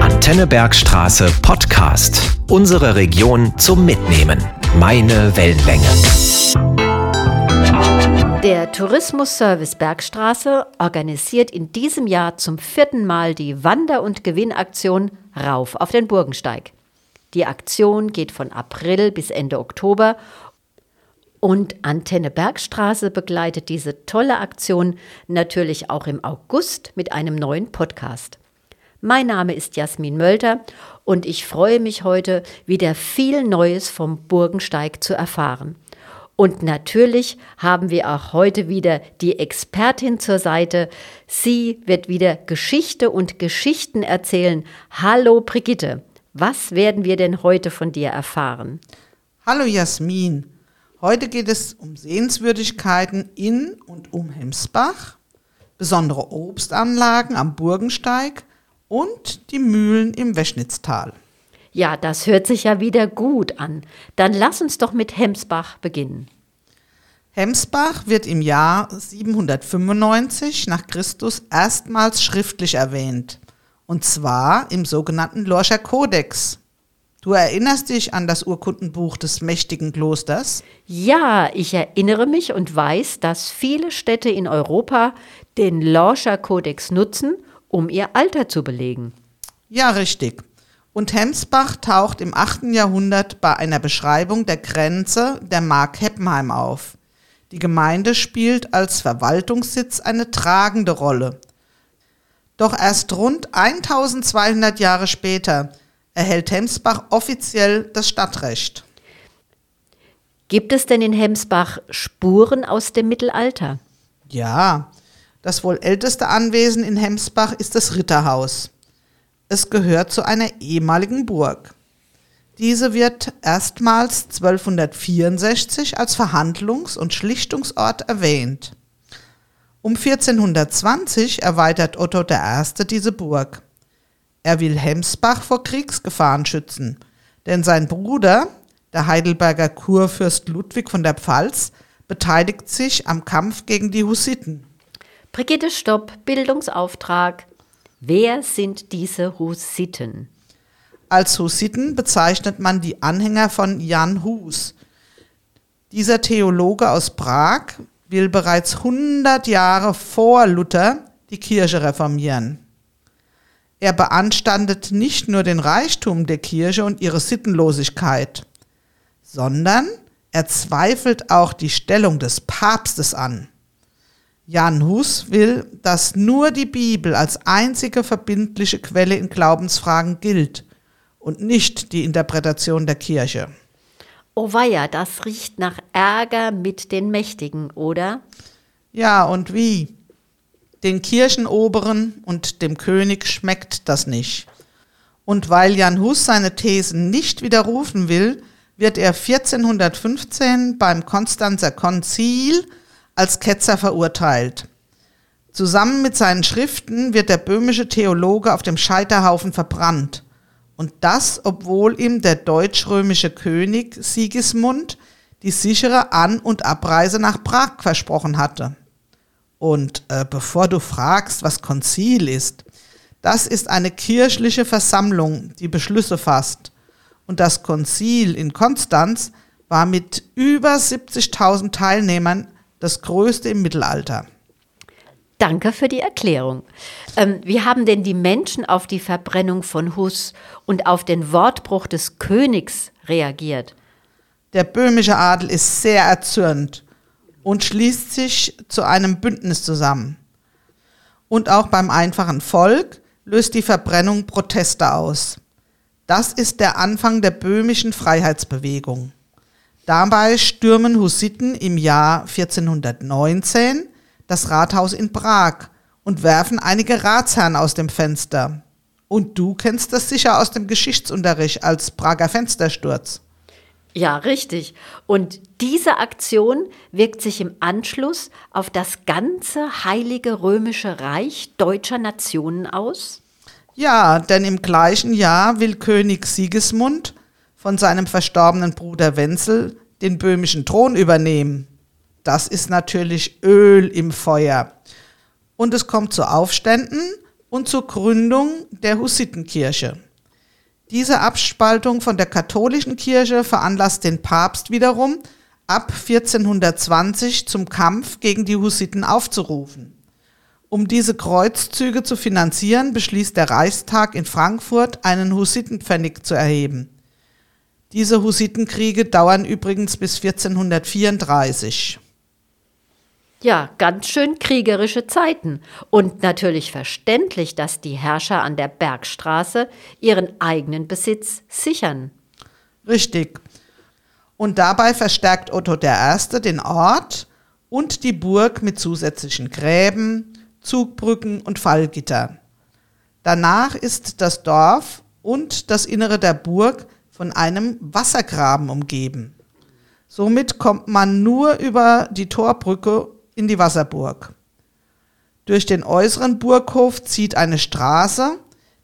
Antenne Bergstraße Podcast. Unsere Region zum Mitnehmen. Meine Wellenlänge. Der Tourismusservice Bergstraße organisiert in diesem Jahr zum vierten Mal die Wander- und Gewinnaktion Rauf auf den Burgensteig. Die Aktion geht von April bis Ende Oktober und Antenne Bergstraße begleitet diese tolle Aktion natürlich auch im August mit einem neuen Podcast. Mein Name ist Jasmin Mölter und ich freue mich heute, wieder viel Neues vom Burgensteig zu erfahren. Und natürlich haben wir auch heute wieder die Expertin zur Seite. Sie wird wieder Geschichte und Geschichten erzählen. Hallo Brigitte, was werden wir denn heute von dir erfahren? Hallo Jasmin, Heute geht es um Sehenswürdigkeiten in und um Hemsbach, besondere Obstanlagen am Burgensteig und die Mühlen im Weschnitztal. Ja, das hört sich ja wieder gut an. Dann lass uns doch mit Hemsbach beginnen. Hemsbach wird im Jahr 795 nach Christus erstmals schriftlich erwähnt, und zwar im sogenannten Lorscher Kodex. Du erinnerst dich an das Urkundenbuch des mächtigen Klosters? Ja, ich erinnere mich und weiß, dass viele Städte in Europa den Lorscher Kodex nutzen, um ihr Alter zu belegen. Ja, richtig. Und Hemsbach taucht im 8. Jahrhundert bei einer Beschreibung der Grenze der Mark Heppenheim auf. Die Gemeinde spielt als Verwaltungssitz eine tragende Rolle. Doch erst rund 1200 Jahre später erhält Hemsbach offiziell das Stadtrecht. Gibt es denn in Hemsbach Spuren aus dem Mittelalter? Ja, das wohl älteste Anwesen in Hemsbach ist das Ritterhaus. Es gehört zu einer ehemaligen Burg. Diese wird erstmals 1264 als Verhandlungs- und Schlichtungsort erwähnt. Um 1420 erweitert Otto I. diese Burg. Er will Hemsbach vor Kriegsgefahren schützen, denn sein Bruder, der Heidelberger Kurfürst Ludwig von der Pfalz, beteiligt sich am Kampf gegen die Hussiten. Brigitte Stopp, Bildungsauftrag. Wer sind diese Hussiten? Als Hussiten bezeichnet man die Anhänger von Jan Hus. Dieser Theologe aus Prag will bereits 100 Jahre vor Luther die Kirche reformieren. Er beanstandet nicht nur den Reichtum der Kirche und ihre Sittenlosigkeit, sondern er zweifelt auch die Stellung des Papstes an. Jan Hus will, dass nur die Bibel als einzige verbindliche Quelle in Glaubensfragen gilt und nicht die Interpretation der Kirche. Oh weia, das riecht nach Ärger mit den Mächtigen, oder? Ja, und wie? Den Kirchenoberen und dem König schmeckt das nicht. Und weil Jan Hus seine Thesen nicht widerrufen will, wird er 1415 beim Konstanzer Konzil als Ketzer verurteilt. Zusammen mit seinen Schriften wird der böhmische Theologe auf dem Scheiterhaufen verbrannt. Und das, obwohl ihm der deutsch-römische König Sigismund die sichere An- und Abreise nach Prag versprochen hatte. Und äh, bevor du fragst, was Konzil ist, das ist eine kirchliche Versammlung, die Beschlüsse fasst. Und das Konzil in Konstanz war mit über 70.000 Teilnehmern das größte im Mittelalter. Danke für die Erklärung. Ähm, wie haben denn die Menschen auf die Verbrennung von Hus und auf den Wortbruch des Königs reagiert? Der böhmische Adel ist sehr erzürnt und schließt sich zu einem Bündnis zusammen. Und auch beim einfachen Volk löst die Verbrennung Proteste aus. Das ist der Anfang der böhmischen Freiheitsbewegung. Dabei stürmen Hussiten im Jahr 1419 das Rathaus in Prag und werfen einige Ratsherren aus dem Fenster. Und du kennst das sicher aus dem Geschichtsunterricht als Prager Fenstersturz. Ja, richtig. Und diese Aktion wirkt sich im Anschluss auf das ganze Heilige Römische Reich deutscher Nationen aus? Ja, denn im gleichen Jahr will König Sigismund von seinem verstorbenen Bruder Wenzel den böhmischen Thron übernehmen. Das ist natürlich Öl im Feuer. Und es kommt zu Aufständen und zur Gründung der Hussitenkirche. Diese Abspaltung von der katholischen Kirche veranlasst den Papst wiederum, ab 1420 zum Kampf gegen die Hussiten aufzurufen. Um diese Kreuzzüge zu finanzieren, beschließt der Reichstag in Frankfurt, einen Hussitenpfennig zu erheben. Diese Hussitenkriege dauern übrigens bis 1434. Ja, ganz schön kriegerische Zeiten. Und natürlich verständlich, dass die Herrscher an der Bergstraße ihren eigenen Besitz sichern. Richtig. Und dabei verstärkt Otto I. den Ort und die Burg mit zusätzlichen Gräben, Zugbrücken und Fallgitter. Danach ist das Dorf und das Innere der Burg von einem Wassergraben umgeben. Somit kommt man nur über die Torbrücke in die Wasserburg. Durch den äußeren Burghof zieht eine Straße,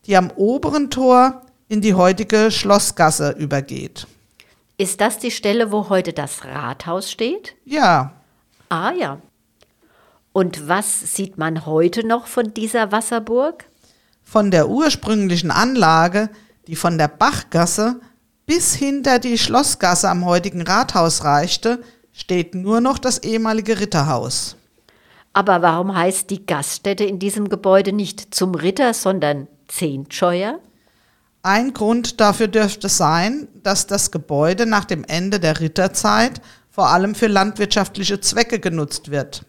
die am oberen Tor in die heutige Schlossgasse übergeht. Ist das die Stelle, wo heute das Rathaus steht? Ja. Ah ja. Und was sieht man heute noch von dieser Wasserburg? Von der ursprünglichen Anlage, die von der Bachgasse bis hinter die Schlossgasse am heutigen Rathaus reichte, steht nur noch das ehemalige Ritterhaus. Aber warum heißt die Gaststätte in diesem Gebäude nicht zum Ritter, sondern Zehntscheuer? Ein Grund dafür dürfte sein, dass das Gebäude nach dem Ende der Ritterzeit vor allem für landwirtschaftliche Zwecke genutzt wird.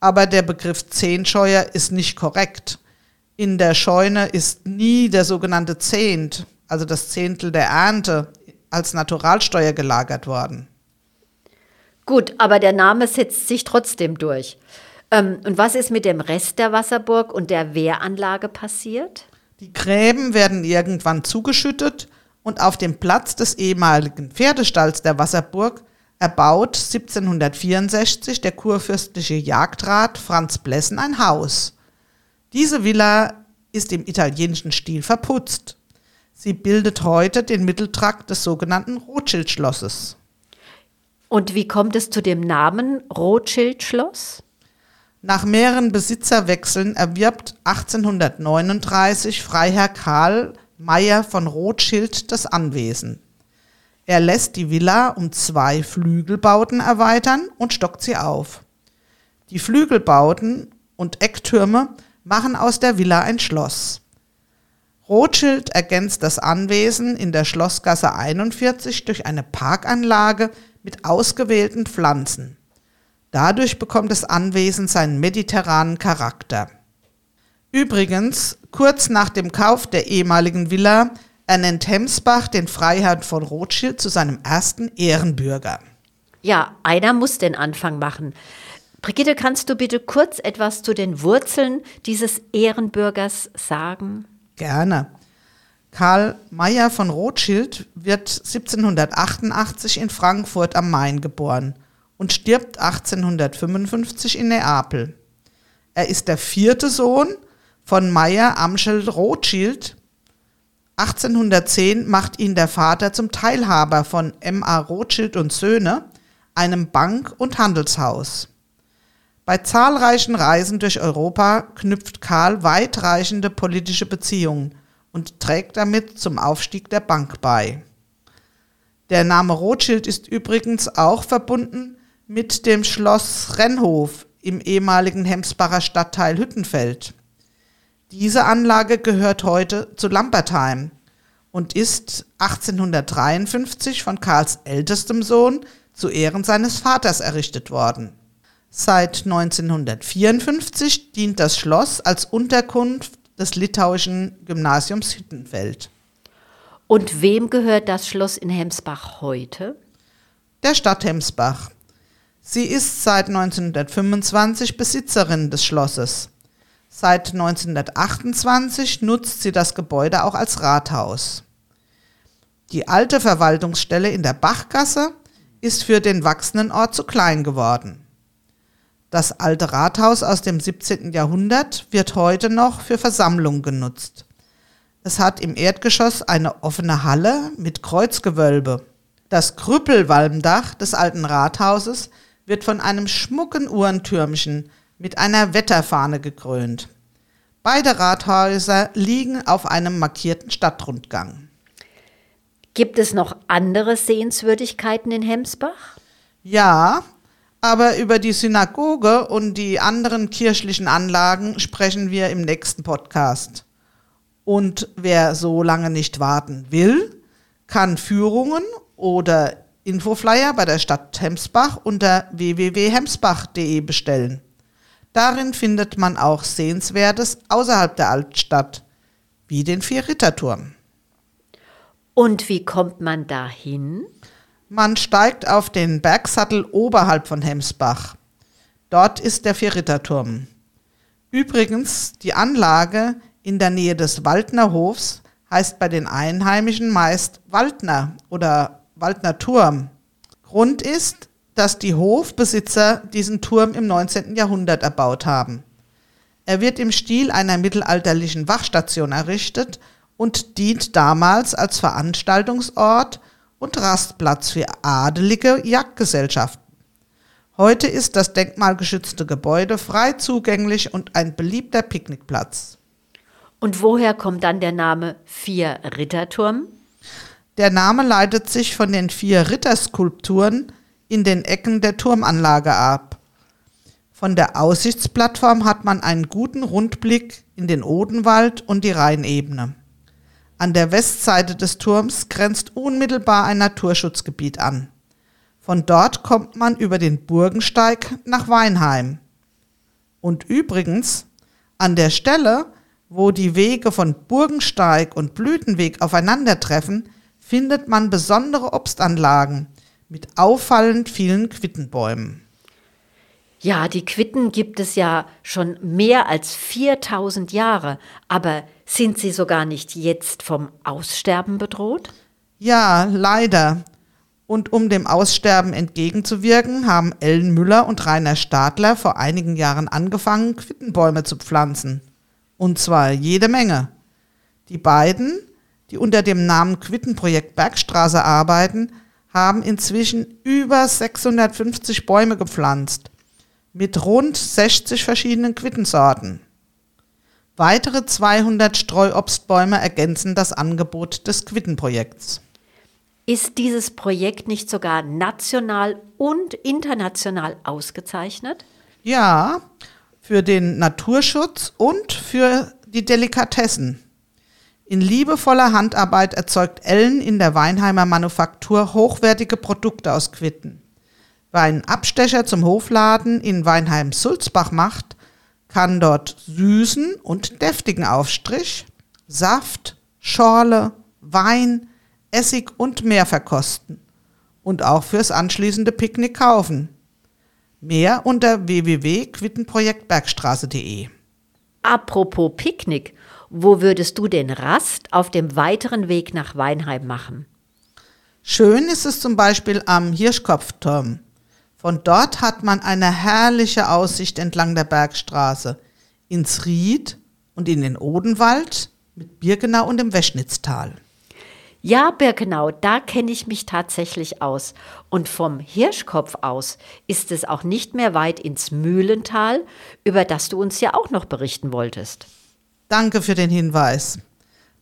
Aber der Begriff Zehntscheuer ist nicht korrekt. In der Scheune ist nie der sogenannte Zehnt, also das Zehntel der Ernte, als Naturalsteuer gelagert worden. Gut, aber der Name setzt sich trotzdem durch. Ähm, und was ist mit dem Rest der Wasserburg und der Wehranlage passiert? Die Gräben werden irgendwann zugeschüttet und auf dem Platz des ehemaligen Pferdestalls der Wasserburg erbaut 1764 der kurfürstliche Jagdrat Franz Blessen ein Haus. Diese Villa ist im italienischen Stil verputzt. Sie bildet heute den Mitteltrakt des sogenannten Rothschild-Schlosses. Und wie kommt es zu dem Namen Rothschild-Schloss? Nach mehreren Besitzerwechseln erwirbt 1839 Freiherr Karl Meyer von Rothschild das Anwesen. Er lässt die Villa um zwei Flügelbauten erweitern und stockt sie auf. Die Flügelbauten und Ecktürme machen aus der Villa ein Schloss. Rothschild ergänzt das Anwesen in der Schlossgasse 41 durch eine Parkanlage mit ausgewählten Pflanzen. Dadurch bekommt das Anwesen seinen mediterranen Charakter. Übrigens, kurz nach dem Kauf der ehemaligen Villa ernennt Hemsbach den Freiherrn von Rothschild zu seinem ersten Ehrenbürger. Ja, einer muss den Anfang machen. Brigitte, kannst du bitte kurz etwas zu den Wurzeln dieses Ehrenbürgers sagen? Gerne. Karl Meyer von Rothschild wird 1788 in Frankfurt am Main geboren und stirbt 1855 in Neapel. Er ist der vierte Sohn von Meyer Amschel Rothschild. 1810 macht ihn der Vater zum Teilhaber von M.A. Rothschild und Söhne, einem Bank- und Handelshaus. Bei zahlreichen Reisen durch Europa knüpft Karl weitreichende politische Beziehungen und trägt damit zum Aufstieg der Bank bei. Der Name Rothschild ist übrigens auch verbunden mit dem Schloss Rennhof im ehemaligen Hemsbacher Stadtteil Hüttenfeld. Diese Anlage gehört heute zu Lampertheim und ist 1853 von Karls ältestem Sohn zu Ehren seines Vaters errichtet worden. Seit 1954 dient das Schloss als Unterkunft des litauischen Gymnasiums Hüttenfeld. Und wem gehört das Schloss in Hemsbach heute? Der Stadt Hemsbach. Sie ist seit 1925 Besitzerin des Schlosses. Seit 1928 nutzt sie das Gebäude auch als Rathaus. Die alte Verwaltungsstelle in der Bachgasse ist für den wachsenden Ort zu klein geworden. Das alte Rathaus aus dem 17. Jahrhundert wird heute noch für Versammlungen genutzt. Es hat im Erdgeschoss eine offene Halle mit Kreuzgewölbe. Das Krüppelwalmdach des alten Rathauses wird von einem schmucken Uhrentürmchen mit einer Wetterfahne gekrönt. Beide Rathäuser liegen auf einem markierten Stadtrundgang. Gibt es noch andere Sehenswürdigkeiten in Hemsbach? Ja, aber über die Synagoge und die anderen kirchlichen Anlagen sprechen wir im nächsten Podcast. Und wer so lange nicht warten will, kann Führungen oder Infoflyer bei der Stadt Hemsbach unter www.hemsbach.de bestellen. Darin findet man auch Sehenswertes außerhalb der Altstadt, wie den Vierritterturm. Und wie kommt man dahin? Man steigt auf den Bergsattel oberhalb von Hemsbach. Dort ist der Vierritterturm. Übrigens, die Anlage in der Nähe des Waldner Hofs heißt bei den Einheimischen meist Waldner oder Waldner Turm. Grund ist, dass die Hofbesitzer diesen Turm im 19. Jahrhundert erbaut haben. Er wird im Stil einer mittelalterlichen Wachstation errichtet und dient damals als Veranstaltungsort und Rastplatz für adelige Jagdgesellschaften. Heute ist das denkmalgeschützte Gebäude frei zugänglich und ein beliebter Picknickplatz. Und woher kommt dann der Name Vier Ritterturm? Der Name leitet sich von den vier Ritterskulpturen in den Ecken der Turmanlage ab. Von der Aussichtsplattform hat man einen guten Rundblick in den Odenwald und die Rheinebene. An der Westseite des Turms grenzt unmittelbar ein Naturschutzgebiet an. Von dort kommt man über den Burgensteig nach Weinheim. Und übrigens, an der Stelle, wo die Wege von Burgensteig und Blütenweg aufeinandertreffen, findet man besondere Obstanlagen mit auffallend vielen Quittenbäumen. Ja, die Quitten gibt es ja schon mehr als 4000 Jahre, aber sind sie sogar nicht jetzt vom Aussterben bedroht? Ja, leider. Und um dem Aussterben entgegenzuwirken, haben Ellen Müller und Rainer Stadler vor einigen Jahren angefangen, Quittenbäume zu pflanzen. Und zwar jede Menge. Die beiden, die unter dem Namen Quittenprojekt Bergstraße arbeiten, haben inzwischen über 650 Bäume gepflanzt mit rund 60 verschiedenen Quittensorten. Weitere 200 Streuobstbäume ergänzen das Angebot des Quittenprojekts. Ist dieses Projekt nicht sogar national und international ausgezeichnet? Ja, für den Naturschutz und für die Delikatessen. In liebevoller Handarbeit erzeugt Ellen in der Weinheimer Manufaktur hochwertige Produkte aus Quitten. Wer einen Abstecher zum Hofladen in Weinheim-Sulzbach macht, kann dort süßen und deftigen Aufstrich, Saft, Schorle, Wein, Essig und mehr verkosten und auch fürs anschließende Picknick kaufen. Mehr unter www.quittenprojektbergstraße.de. Apropos Picknick, wo würdest du den Rast auf dem weiteren Weg nach Weinheim machen? Schön ist es zum Beispiel am Hirschkopfturm. Von dort hat man eine herrliche Aussicht entlang der Bergstraße ins Ried und in den Odenwald mit Birkenau und dem Weschnitztal. Ja, Birkenau, da kenne ich mich tatsächlich aus. Und vom Hirschkopf aus ist es auch nicht mehr weit ins Mühlental, über das du uns ja auch noch berichten wolltest. Danke für den Hinweis.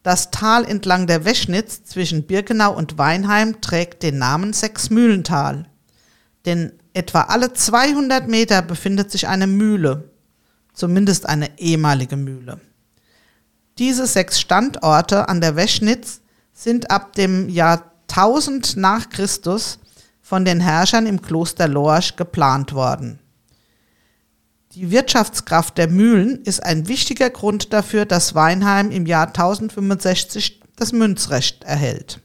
Das Tal entlang der Weschnitz zwischen Birkenau und Weinheim trägt den Namen Sechsmühlental. Denn etwa alle 200 Meter befindet sich eine Mühle, zumindest eine ehemalige Mühle. Diese sechs Standorte an der Weschnitz sind ab dem Jahr 1000 nach Christus von den Herrschern im Kloster Lorsch geplant worden. Die Wirtschaftskraft der Mühlen ist ein wichtiger Grund dafür, dass Weinheim im Jahr 1065 das Münzrecht erhält.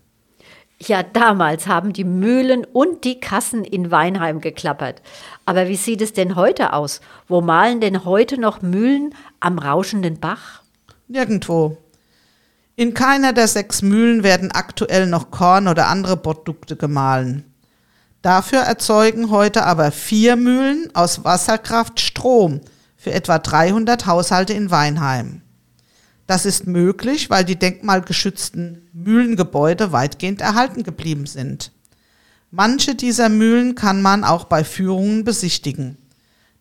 Ja, damals haben die Mühlen und die Kassen in Weinheim geklappert. Aber wie sieht es denn heute aus? Wo malen denn heute noch Mühlen am rauschenden Bach? Nirgendwo. In keiner der sechs Mühlen werden aktuell noch Korn oder andere Produkte gemahlen. Dafür erzeugen heute aber vier Mühlen aus Wasserkraft Strom für etwa 300 Haushalte in Weinheim. Das ist möglich, weil die denkmalgeschützten Mühlengebäude weitgehend erhalten geblieben sind. Manche dieser Mühlen kann man auch bei Führungen besichtigen.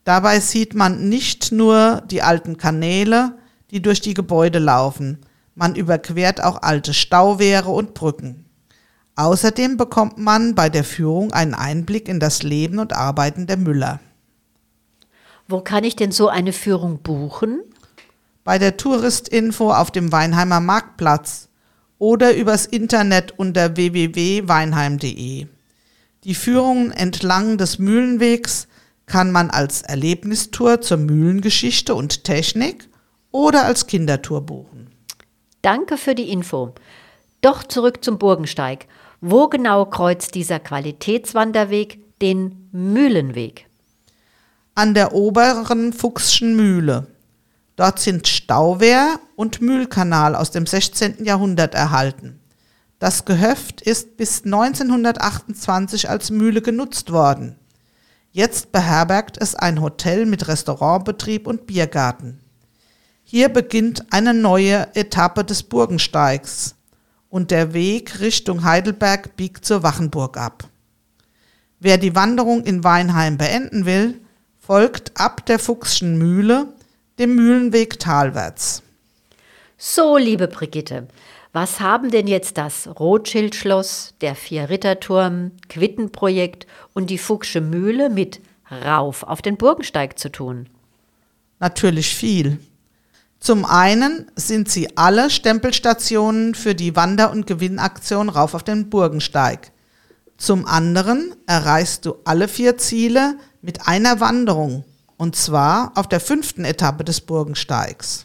Dabei sieht man nicht nur die alten Kanäle, die durch die Gebäude laufen. Man überquert auch alte Stauwehre und Brücken. Außerdem bekommt man bei der Führung einen Einblick in das Leben und Arbeiten der Müller. Wo kann ich denn so eine Führung buchen? Bei der Touristinfo auf dem Weinheimer Marktplatz oder übers Internet unter www.weinheim.de. Die Führungen entlang des Mühlenwegs kann man als Erlebnistour zur Mühlengeschichte und Technik oder als Kindertour buchen. Danke für die Info. Doch zurück zum Burgensteig. Wo genau kreuzt dieser Qualitätswanderweg den Mühlenweg? An der oberen Fuchschen Mühle. Dort sind Stauwehr und Mühlkanal aus dem 16. Jahrhundert erhalten. Das Gehöft ist bis 1928 als Mühle genutzt worden. Jetzt beherbergt es ein Hotel mit Restaurantbetrieb und Biergarten. Hier beginnt eine neue Etappe des Burgensteigs und der Weg Richtung Heidelberg biegt zur Wachenburg ab. Wer die Wanderung in Weinheim beenden will, folgt ab der Fuchschen Mühle dem Mühlenweg talwärts. So, liebe Brigitte, was haben denn jetzt das Rothschild-Schloss, der Vier-Ritterturm, Quittenprojekt und die Fuchsche Mühle mit rauf auf den Burgensteig zu tun? Natürlich viel. Zum einen sind sie alle Stempelstationen für die Wander- und Gewinnaktion rauf auf den Burgensteig. Zum anderen erreichst du alle vier Ziele mit einer Wanderung, und zwar auf der fünften Etappe des Burgensteigs.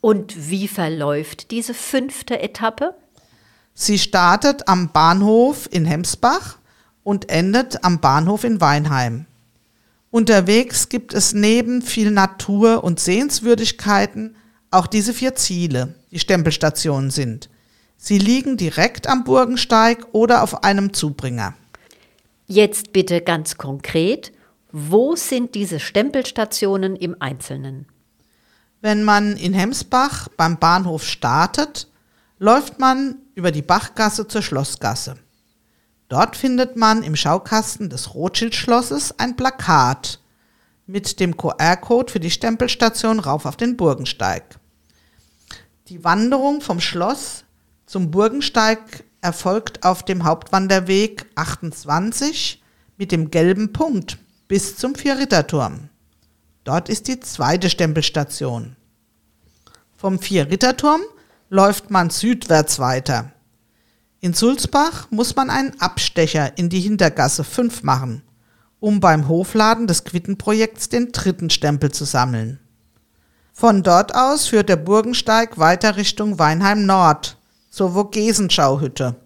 Und wie verläuft diese fünfte Etappe? Sie startet am Bahnhof in Hemsbach und endet am Bahnhof in Weinheim. Unterwegs gibt es neben viel Natur und Sehenswürdigkeiten auch diese vier Ziele, die Stempelstationen sind. Sie liegen direkt am Burgensteig oder auf einem Zubringer. Jetzt bitte ganz konkret, wo sind diese Stempelstationen im Einzelnen? Wenn man in Hemsbach beim Bahnhof startet, läuft man über die Bachgasse zur Schlossgasse. Dort findet man im Schaukasten des Rothschild-Schlosses ein Plakat mit dem QR-Code für die Stempelstation rauf auf den Burgensteig. Die Wanderung vom Schloss zum Burgensteig erfolgt auf dem Hauptwanderweg 28 mit dem gelben Punkt bis zum Vierritterturm. Dort ist die zweite Stempelstation. Vom Vierritterturm läuft man südwärts weiter. In Sulzbach muss man einen Abstecher in die Hintergasse 5 machen, um beim Hofladen des Quittenprojekts den dritten Stempel zu sammeln. Von dort aus führt der Burgensteig weiter Richtung Weinheim Nord zur Vogesenschauhütte.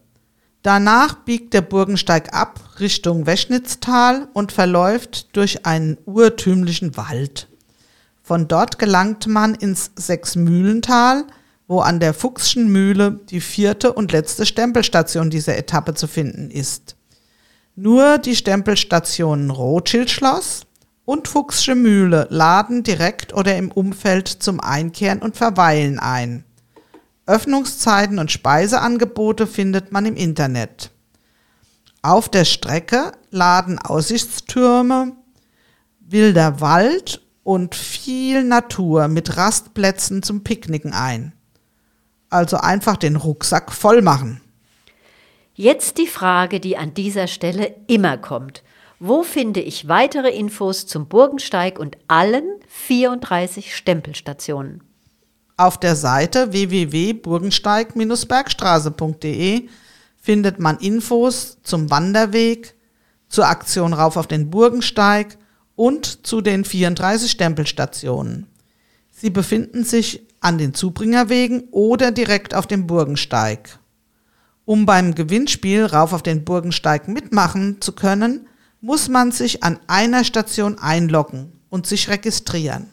Danach biegt der Burgensteig ab Richtung Weschnitztal und verläuft durch einen urtümlichen Wald. Von dort gelangt man ins Sechsmühlental, wo an der Fuchschen Mühle die vierte und letzte Stempelstation dieser Etappe zu finden ist. Nur die Stempelstationen Rothschildschloss und Fuchsche Mühle laden direkt oder im Umfeld zum Einkehren und Verweilen ein. Öffnungszeiten und Speiseangebote findet man im Internet. Auf der Strecke laden Aussichtstürme, wilder Wald und viel Natur mit Rastplätzen zum Picknicken ein. Also einfach den Rucksack voll machen. Jetzt die Frage, die an dieser Stelle immer kommt. Wo finde ich weitere Infos zum Burgensteig und allen 34 Stempelstationen? Auf der Seite www.burgensteig-bergstraße.de findet man Infos zum Wanderweg, zur Aktion Rauf auf den Burgensteig und zu den 34 Stempelstationen. Sie befinden sich an den Zubringerwegen oder direkt auf dem Burgensteig. Um beim Gewinnspiel Rauf auf den Burgensteig mitmachen zu können, muss man sich an einer Station einloggen und sich registrieren.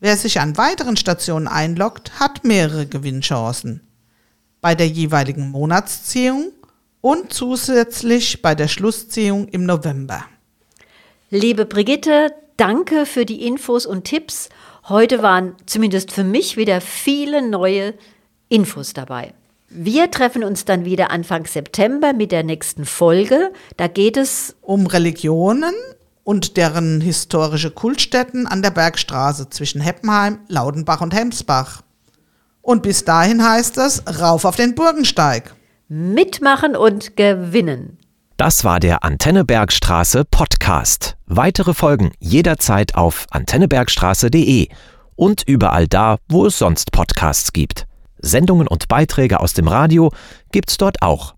Wer sich an weiteren Stationen einloggt, hat mehrere Gewinnchancen. Bei der jeweiligen Monatsziehung und zusätzlich bei der Schlussziehung im November. Liebe Brigitte, danke für die Infos und Tipps. Heute waren zumindest für mich wieder viele neue Infos dabei. Wir treffen uns dann wieder Anfang September mit der nächsten Folge. Da geht es um Religionen und deren historische Kultstätten an der Bergstraße zwischen Heppenheim, Laudenbach und Hemsbach. Und bis dahin heißt es, rauf auf den Burgensteig. Mitmachen und gewinnen. Das war der Antennebergstraße Podcast. Weitere Folgen jederzeit auf antennebergstraße.de und überall da, wo es sonst Podcasts gibt. Sendungen und Beiträge aus dem Radio gibt's dort auch.